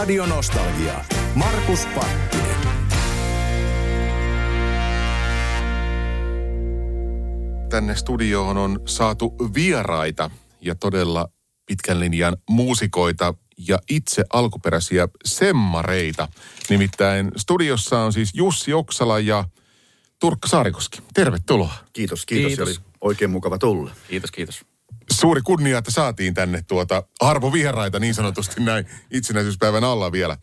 Radio Nostalgia. Markus Pattinen. Tänne studioon on saatu vieraita ja todella pitkän linjan muusikoita ja itse alkuperäisiä semmareita. Nimittäin studiossa on siis Jussi Oksala ja Turkka Saarikoski. Tervetuloa. Kiitos, kiitos. Kiitos. Oli oikein mukava tulla. Kiitos, kiitos. Suuri kunnia, että saatiin tänne tuota arvovieraita niin sanotusti näin itsenäisyyspäivän alla vielä.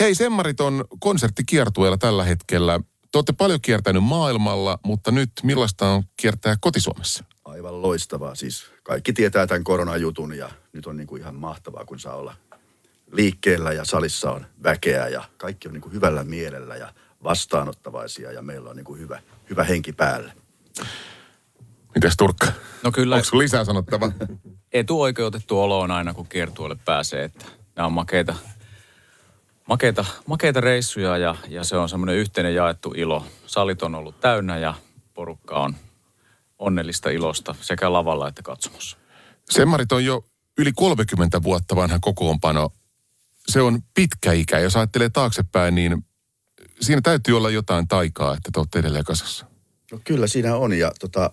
Hei, Semmarit on konserttikiertueella tällä hetkellä. Te olette paljon kiertänyt maailmalla, mutta nyt millaista on kiertää kotisuomessa? Aivan loistavaa. Siis kaikki tietää tämän koronajutun ja nyt on niin kuin ihan mahtavaa, kun saa olla liikkeellä ja salissa on väkeä ja kaikki on niin kuin hyvällä mielellä ja vastaanottavaisia ja meillä on niin kuin hyvä, hyvä henki päällä. Mites Turkka? No kyllä Onko lisää sanottava? etuoikeutettu olo on aina, kun kiertueelle pääsee, että nämä on makeita, makeita, makeita reissuja ja, ja se on semmoinen yhteinen jaettu ilo. Salit on ollut täynnä ja porukka on onnellista ilosta sekä lavalla että katsomossa. Semmarit on jo yli 30 vuotta vanha kokoonpano. Se on pitkä ikä. Jos ajattelee taaksepäin, niin siinä täytyy olla jotain taikaa, että te olette edelleen kasassa. No kyllä siinä on ja tota,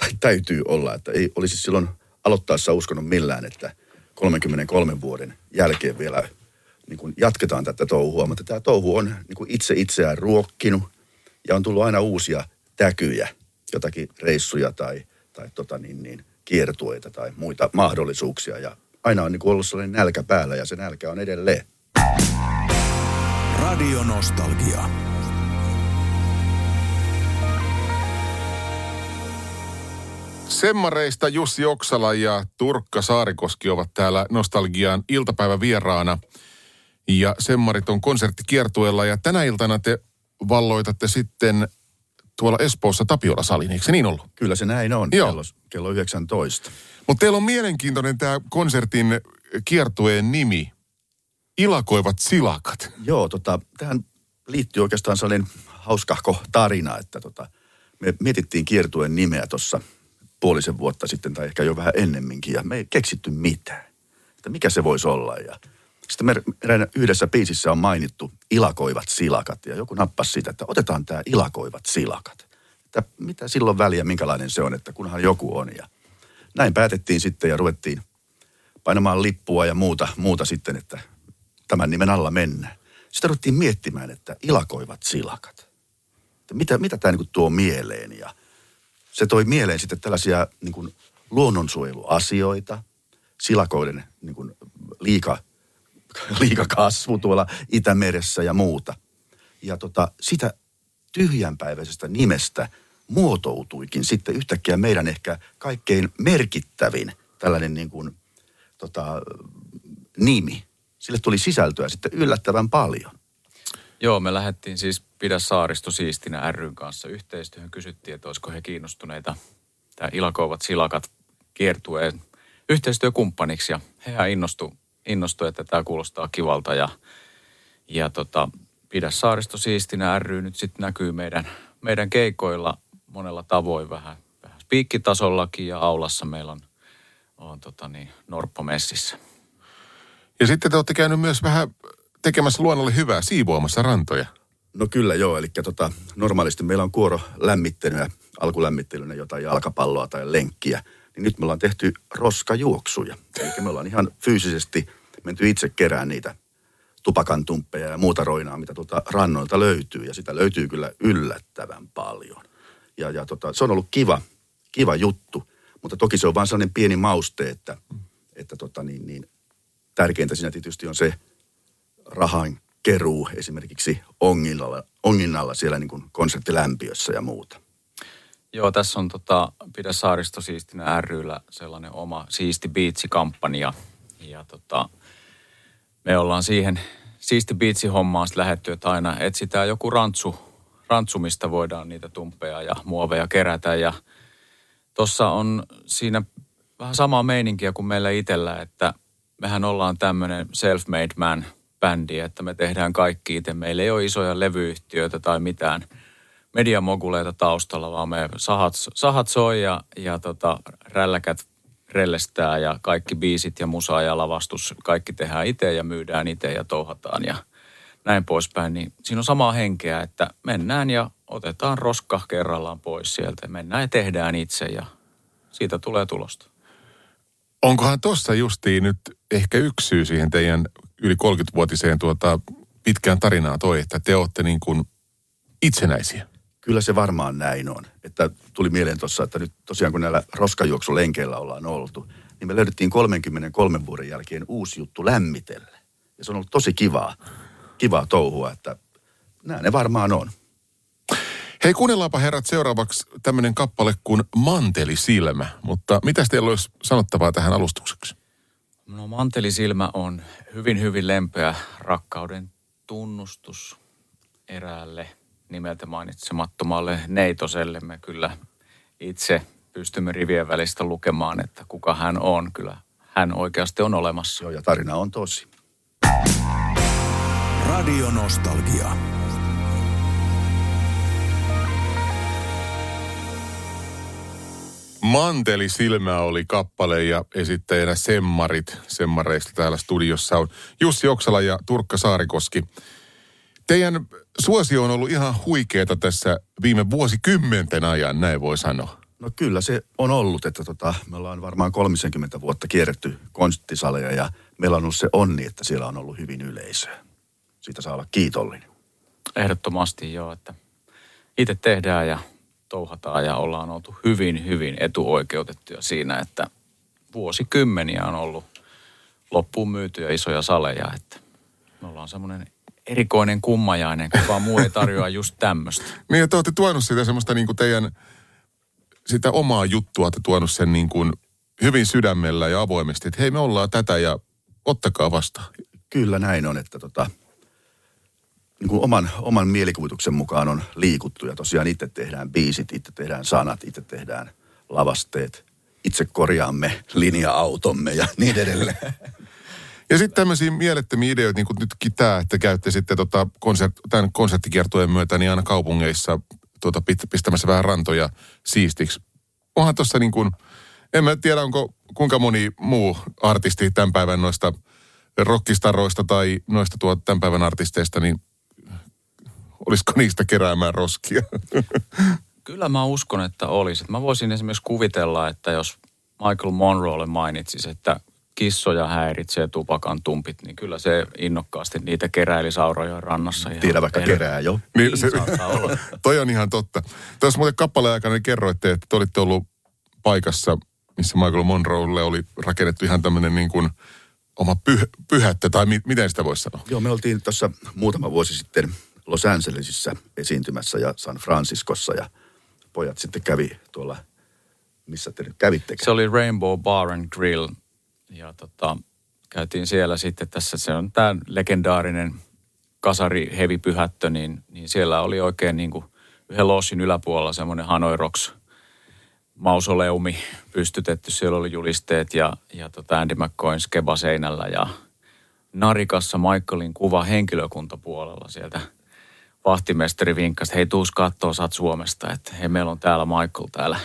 tai täytyy olla, että ei olisi silloin aloittaessa uskonut millään, että 33 vuoden jälkeen vielä niin kuin jatketaan tätä touhua, mutta tämä touhu on niin kuin itse itseään ruokkinut ja on tullut aina uusia täkyjä, jotakin reissuja tai, tai tota niin, niin, kiertueita tai muita mahdollisuuksia ja aina on niin kuin ollut sellainen nälkä päällä ja se nälkä on edelleen. Radio Nostalgia. Semmareista Jussi Oksala ja Turkka Saarikoski ovat täällä Nostalgian iltapäivän vieraana. Ja Semmarit on konserttikiertueella ja tänä iltana te valloitatte sitten tuolla Espoossa Tapiola-salin, eikö se niin ollut? Kyllä se näin on, Joo. kello, kello 19. Mutta teillä on mielenkiintoinen tämä konsertin kiertueen nimi. Ilakoivat silakat. Joo, tota, tähän liittyy oikeastaan sellainen hauskahko tarina, että tota, me mietittiin kiertueen nimeä tuossa puolisen vuotta sitten tai ehkä jo vähän ennemminkin ja me ei keksitty mitään. Että mikä se voisi olla ja sitten me yhdessä biisissä on mainittu ilakoivat silakat ja joku nappasi sitä, että otetaan tämä ilakoivat silakat. Että mitä silloin väliä, minkälainen se on, että kunhan joku on ja näin päätettiin sitten ja ruvettiin painamaan lippua ja muuta, muuta sitten, että tämän nimen alla mennään. Sitten ruvettiin miettimään, että ilakoivat silakat. Että mitä, mitä tämä niin tuo mieleen ja se toi mieleen sitten tällaisia niin kuin luonnonsuojeluasioita, silakoiden niin kuin liika, liikakasvu tuolla Itämeressä ja muuta. Ja tota, sitä tyhjänpäiväisestä nimestä muotoutuikin sitten yhtäkkiä meidän ehkä kaikkein merkittävin tällainen niin kuin, tota, nimi. Sille tuli sisältöä sitten yllättävän paljon. Joo, me lähdettiin siis Pidä saaristo siistinä ryn kanssa yhteistyöhön. Kysyttiin, että olisiko he kiinnostuneita tämä Ilakoivat silakat kiertueen yhteistyökumppaniksi. Ja hehän innostu, innostu että tämä kuulostaa kivalta. Ja, ja tota, Pidä saaristo siistinä ry nyt sitten näkyy meidän, meidän keikoilla monella tavoin vähän, vähän spiikkitasollakin ja aulassa meillä on, on tota niin, Norppo messissä. Ja sitten te olette käynyt myös vähän tekemässä luonnolle hyvää, siivoamassa rantoja. No kyllä joo, eli tota, normaalisti meillä on kuoro lämmittelyä, alkulämmittelynä jotain jalkapalloa tai lenkkiä. Niin nyt me ollaan tehty roskajuoksuja. Eli me ollaan ihan fyysisesti menty itse kerään niitä tupakantumppeja ja muuta roinaa, mitä tuota rannoilta löytyy. Ja sitä löytyy kyllä yllättävän paljon. Ja, ja tota, se on ollut kiva, kiva juttu. Mutta toki se on vain sellainen pieni mauste, että, että tota niin, niin, tärkeintä siinä tietysti on se rahan keruu esimerkiksi onginnalla, onginnalla siellä niin kuin konserttilämpiössä ja muuta. Joo, tässä on tota, Pidä saaristo siistinä ryllä sellainen oma siisti biitsi-kampanja. Ja tota, me ollaan siihen siisti biitsi hommaan lähetty, että aina etsitään joku rantsu, rantsu, mistä voidaan niitä tumpeja ja muoveja kerätä. Ja tuossa on siinä vähän samaa meininkiä kuin meillä itsellä, että mehän ollaan tämmöinen self-made man bändi, että me tehdään kaikki itse. Meillä ei ole isoja levyyhtiöitä tai mitään mediamoguleita taustalla, vaan me sahat, sahat soi ja, ja tota, rälläkät rellestää ja kaikki biisit ja musa ja lavastus, kaikki tehdään itse ja myydään itse ja touhataan ja näin poispäin. Niin siinä on samaa henkeä, että mennään ja otetaan roska kerrallaan pois sieltä. Mennään ja tehdään itse ja siitä tulee tulosta. Onkohan tuossa justiin nyt ehkä yksi syy siihen teidän yli 30-vuotiseen tuota pitkään tarinaa toi, että te olette niin kuin itsenäisiä? Kyllä se varmaan näin on. Että tuli mieleen tuossa, että nyt tosiaan kun näillä roskajuoksulenkeillä ollaan oltu, niin me löydettiin 33 vuoden jälkeen uusi juttu lämmitellä. Ja se on ollut tosi kivaa, kivaa touhua, että näin ne varmaan on. Hei, kuunnellaanpa herrat seuraavaksi tämmöinen kappale kuin Mantelisilmä. Mutta mitä teillä olisi sanottavaa tähän alustukseksi? No Mantelisilmä on hyvin, hyvin lempeä rakkauden tunnustus eräälle nimeltä mainitsemattomalle neitoselle. Me kyllä itse pystymme rivien välistä lukemaan, että kuka hän on. Kyllä hän oikeasti on olemassa. Joo, ja tarina on tosi. Radio Nostalgia. Manteli Silmä oli kappale ja esittäjänä Semmarit. Semmareista täällä studiossa on Jussi Oksala ja Turkka Saarikoski. Teidän suosio on ollut ihan huikeeta tässä viime vuosikymmenten ajan, näin voi sanoa. No kyllä se on ollut, että tota, me ollaan varmaan 30 vuotta kierretty konsttisaleja ja meillä on ollut se onni, että siellä on ollut hyvin yleisöä. Siitä saa olla kiitollinen. Ehdottomasti joo, että itse tehdään ja touhataan ja ollaan oltu hyvin, hyvin etuoikeutettuja siinä, että vuosikymmeniä on ollut loppuun myytyjä isoja saleja, että me ollaan semmoinen erikoinen kummajainen, kukaan muu ei tarjoa just tämmöistä. Niin, että olette tuonut sitä semmoista niin kuin teidän, sitä omaa juttua, olette tuonut sen niin kuin hyvin sydämellä ja avoimesti, että hei me ollaan tätä ja ottakaa vastaan. Kyllä näin on, että tota, niin kuin oman, oman mielikuvituksen mukaan on liikuttu ja tosiaan itse tehdään biisit, itse tehdään sanat, itse tehdään lavasteet, itse korjaamme linja-automme ja niin edelleen. Ja sitten tämmöisiä mielettömiä ideoita, niin kuin nytkin tämä, että käytte sitten tota konsert, tämän konserttikiertojen myötä niin aina kaupungeissa tuota, pistämässä vähän rantoja siistiksi. Onhan tuossa niin kuin, en mä tiedä onko kuinka moni muu artisti tämän päivän noista rockistaroista tai noista tuo tämän päivän artisteista, niin olisiko niistä keräämään roskia? Kyllä mä uskon, että olisi. Mä voisin esimerkiksi kuvitella, että jos Michael Monroelle mainitsisi, että kissoja häiritsee tupakan tumpit, niin kyllä se innokkaasti niitä keräili Saurajoen rannassa. Tiedä vaikka kerää jo. Niin, se, olla. toi on ihan totta. Tässä muuten kappaleen aikana niin kerroitte, että te olitte ollut paikassa, missä Michael Monroelle oli rakennettu ihan tämmöinen niin kuin oma pyh, pyhättö, tai mi, miten sitä voisi sanoa? Joo, me oltiin tuossa muutama vuosi sitten Los Angelesissa esiintymässä ja San Franciscossa ja pojat sitten kävi tuolla, missä te nyt kävitte? Se oli Rainbow Bar and Grill ja tota, käytiin siellä sitten tässä, se on tämä legendaarinen kasari heavy pyhättö, niin, niin siellä oli oikein niin kuin yhden lossin yläpuolella semmoinen Hanoi Rocks mausoleumi pystytetty. Siellä oli julisteet ja, ja tota Andy McCoyn skeba seinällä ja narikassa Michaelin kuva henkilökuntapuolella sieltä vahtimestari vinkkasi, hei tuus kattoo, saat Suomesta, että hei meillä on täällä Michael täällä.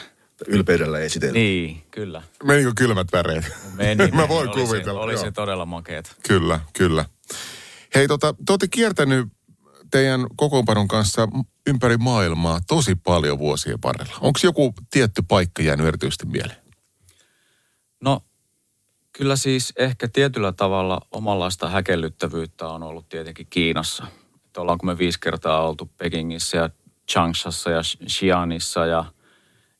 Ylpeydellä esitellä. Niin, kyllä. Menikö kylmät väreet? Meni, meni. Mä voin oli kuvitella. Se, oli se todella makeet. Kyllä, kyllä. Hei, tota, te olette kiertänyt teidän kokoonpanon kanssa ympäri maailmaa tosi paljon vuosien varrella. Onko joku tietty paikka jäänyt erityisesti mieleen? No, kyllä siis ehkä tietyllä tavalla omanlaista häkellyttävyyttä on ollut tietenkin Kiinassa. Että ollaanko me viisi kertaa oltu Pekingissä ja Changshassa ja Xi'anissa ja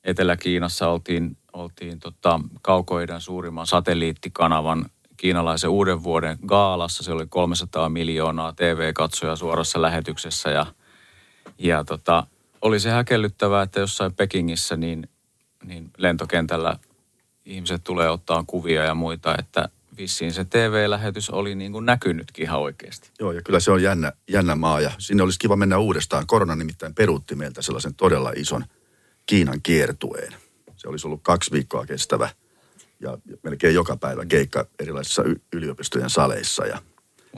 Etelä-Kiinassa oltiin, oltiin tota, kaukoidän suurimman satelliittikanavan kiinalaisen uuden vuoden gaalassa. Se oli 300 miljoonaa TV-katsoja suorassa lähetyksessä ja, ja tota, oli se häkellyttävää, että jossain Pekingissä niin, niin lentokentällä ihmiset tulee ottaa kuvia ja muita, että vissiin se TV-lähetys oli niin kuin näkynytkin ihan oikeasti. Joo, ja kyllä se on jännä, jännä maa ja sinne olisi kiva mennä uudestaan. Korona nimittäin peruutti meiltä sellaisen todella ison Kiinan kiertueen. Se olisi ollut kaksi viikkoa kestävä ja melkein joka päivä keikka erilaisissa yliopistojen saleissa ja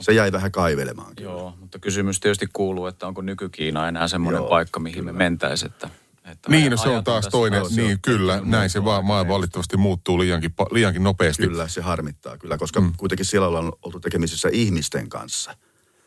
se jäi vähän kaivelemaan. Kyllä. Joo, mutta kysymys tietysti kuuluu, että onko nyky-Kiina enää semmoinen Joo, paikka, mihin kyllä. me mentäisiin, että, Että Niin, no se on taas toinen. taas- Niin, kyllä. Näin se vaan maailma valitettavasti muuttuu liiankin, liiankin nopeasti. Kyllä, se harmittaa kyllä, koska mm. kuitenkin siellä ollaan oltu tekemisissä ihmisten kanssa.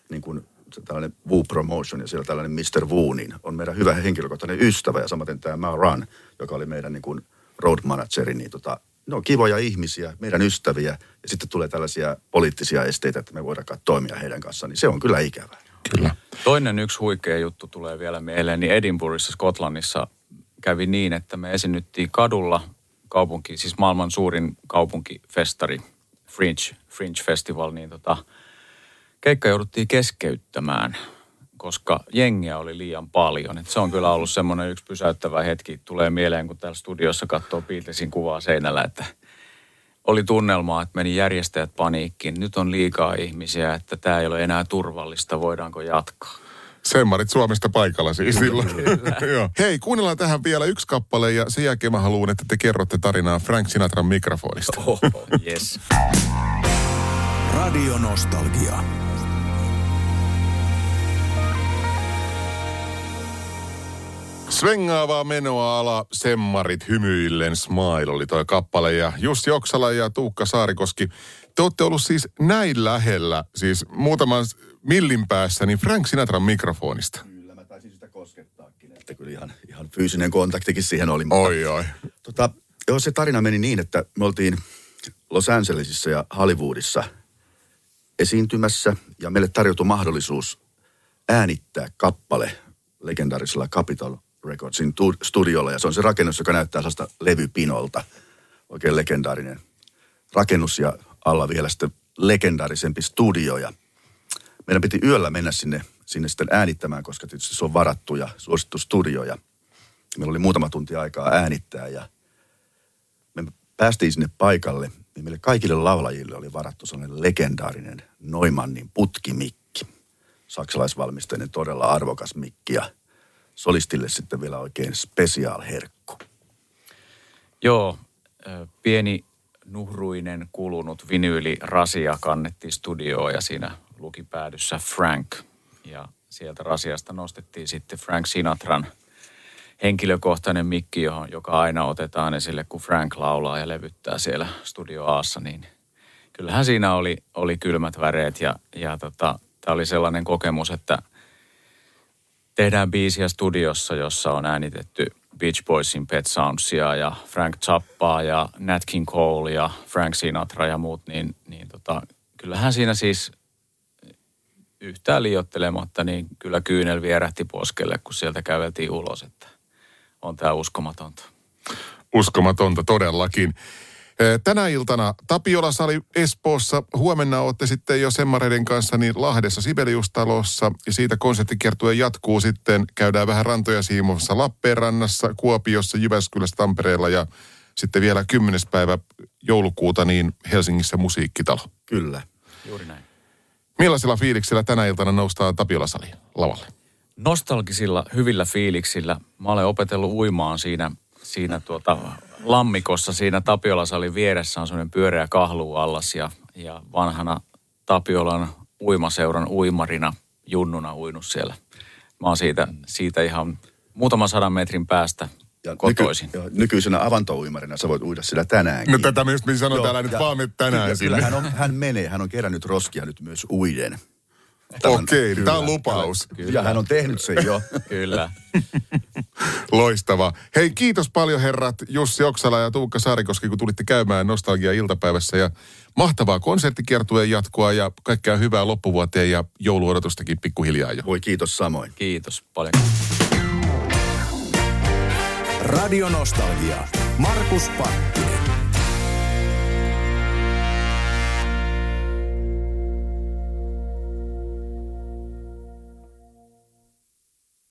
Niin kuin tällainen Woo Promotion ja siellä tällainen Mr. Woo, niin on meidän hyvä henkilökohtainen ystävä ja samaten tämä Mal Run, joka oli meidän niin kuin road manageri, niin tota, ne on kivoja ihmisiä, meidän ystäviä ja sitten tulee tällaisia poliittisia esteitä, että me voidaan toimia heidän kanssaan, niin se on kyllä ikävää. Kyllä. Toinen yksi huikea juttu tulee vielä mieleen, niin Edinburghissa, Skotlannissa kävi niin, että me esiinnyttiin kadulla kaupunki, siis maailman suurin kaupunkifestari, Fringe, Fringe Festival, niin tota, keikka jouduttiin keskeyttämään, koska jengiä oli liian paljon. Et se on kyllä ollut semmoinen yksi pysäyttävä hetki. Tulee mieleen, kun täällä studiossa katsoo Beatlesin kuvaa seinällä, että oli tunnelmaa, että meni järjestäjät paniikkiin. Nyt on liikaa ihmisiä, että tämä ei ole enää turvallista. Voidaanko jatkaa? Semmarit Suomesta paikalla siis silloin. Joo. Hei, kuunnellaan tähän vielä yksi kappale ja sen jälkeen mä haluan, että te kerrotte tarinaa Frank Sinatran mikrofonista. Oho, yes. Radio Nostalgia. Svengaavaa menoa ala, semmarit hymyillen, smile oli toi kappale. Ja Jussi Oksala ja Tuukka Saarikoski, te olette ollut siis näin lähellä, siis muutaman millin päässä, niin Frank Sinatran mikrofonista. Kyllä, mä taisin sitä koskettaakin, että kyllä ihan, ihan fyysinen kontaktikin siihen oli. mutta- Oi, oi. Tota, joo, se tarina meni niin, että me oltiin Los Angelesissa ja Hollywoodissa esiintymässä ja meille tarjotui mahdollisuus äänittää kappale legendaarisella Capitol Recordsin tu- studiolla. Ja se on se rakennus, joka näyttää sellaista levypinolta. Oikein legendaarinen rakennus ja alla vielä sitten legendaarisempi studio. Ja meidän piti yöllä mennä sinne, sinne sitten äänittämään, koska tietysti se on varattu ja suosittu studio. Ja meillä oli muutama tunti aikaa äänittää ja me päästiin sinne paikalle, niin meille kaikille laulajille oli varattu sellainen legendaarinen Neumannin putkimikki. Saksalaisvalmisteinen todella arvokas mikki ja solistille sitten vielä oikein special herkku. Joo, pieni nuhruinen kulunut vinyylirasia kannettiin studioon ja siinä luki päädyssä Frank. Ja sieltä rasiasta nostettiin sitten Frank Sinatran henkilökohtainen mikki, johon, joka aina otetaan esille, kun Frank laulaa ja levyttää siellä Studio Aassa, niin kyllähän siinä oli, oli kylmät väreet ja, ja tota, tämä oli sellainen kokemus, että tehdään biisiä studiossa, jossa on äänitetty Beach Boysin Pet Soundsia ja Frank Zappaa ja Nat King Cole ja Frank Sinatra ja muut, niin, niin tota, kyllähän siinä siis yhtään liiottelematta, niin kyllä kyynel vierähti poskelle, kun sieltä käveltiin ulos, että on tämä uskomatonta. Uskomatonta todellakin. Tänä iltana Tapiola sali Espoossa. Huomenna olette sitten jo Semmareiden kanssa niin Lahdessa Sibeliustalossa. Ja siitä konserttikiertue jatkuu sitten. Käydään vähän rantoja siimassa Lappeenrannassa, Kuopiossa, Jyväskylässä, Tampereella ja sitten vielä 10. päivä joulukuuta niin Helsingissä musiikkitalo. Kyllä. Juuri näin. Millaisella fiiliksellä tänä iltana noustaan Tapiola sali lavalle? nostalgisilla, hyvillä fiiliksillä. Mä olen opetellut uimaan siinä, siinä tuota lammikossa. Siinä Tapiola-salin vieressä on semmoinen pyöreä kahluallas ja, ja vanhana Tapiolan uimaseuran uimarina, junnuna uinut siellä. Mä oon siitä, siitä ihan muutaman sadan metrin päästä kotoisin. Nyky, joo, nykyisenä avantouimarina sä voit uida sillä tänäänkin. No tätä myös minä sanon täällä nyt ja vaan nyt tänään kyllä, sinne. Kyllä hän, on, hän menee, hän on kerännyt roskia nyt myös uiden. Okei, kyllä, tämä on lupaus. Kyllä. Ja hän on tehnyt sen jo. Kyllä. Loistava. Hei, kiitos paljon herrat Jussi Oksala ja Tuukka Saarikoski, kun tulitte käymään Nostalgia-iltapäivässä. Ja mahtavaa konserttikiertueen jatkoa ja kaikkea hyvää loppuvuoteen ja jouluodotustakin pikkuhiljaa jo. Voi kiitos samoin. Kiitos paljon. Radio Nostalgia. Markus Pattinen.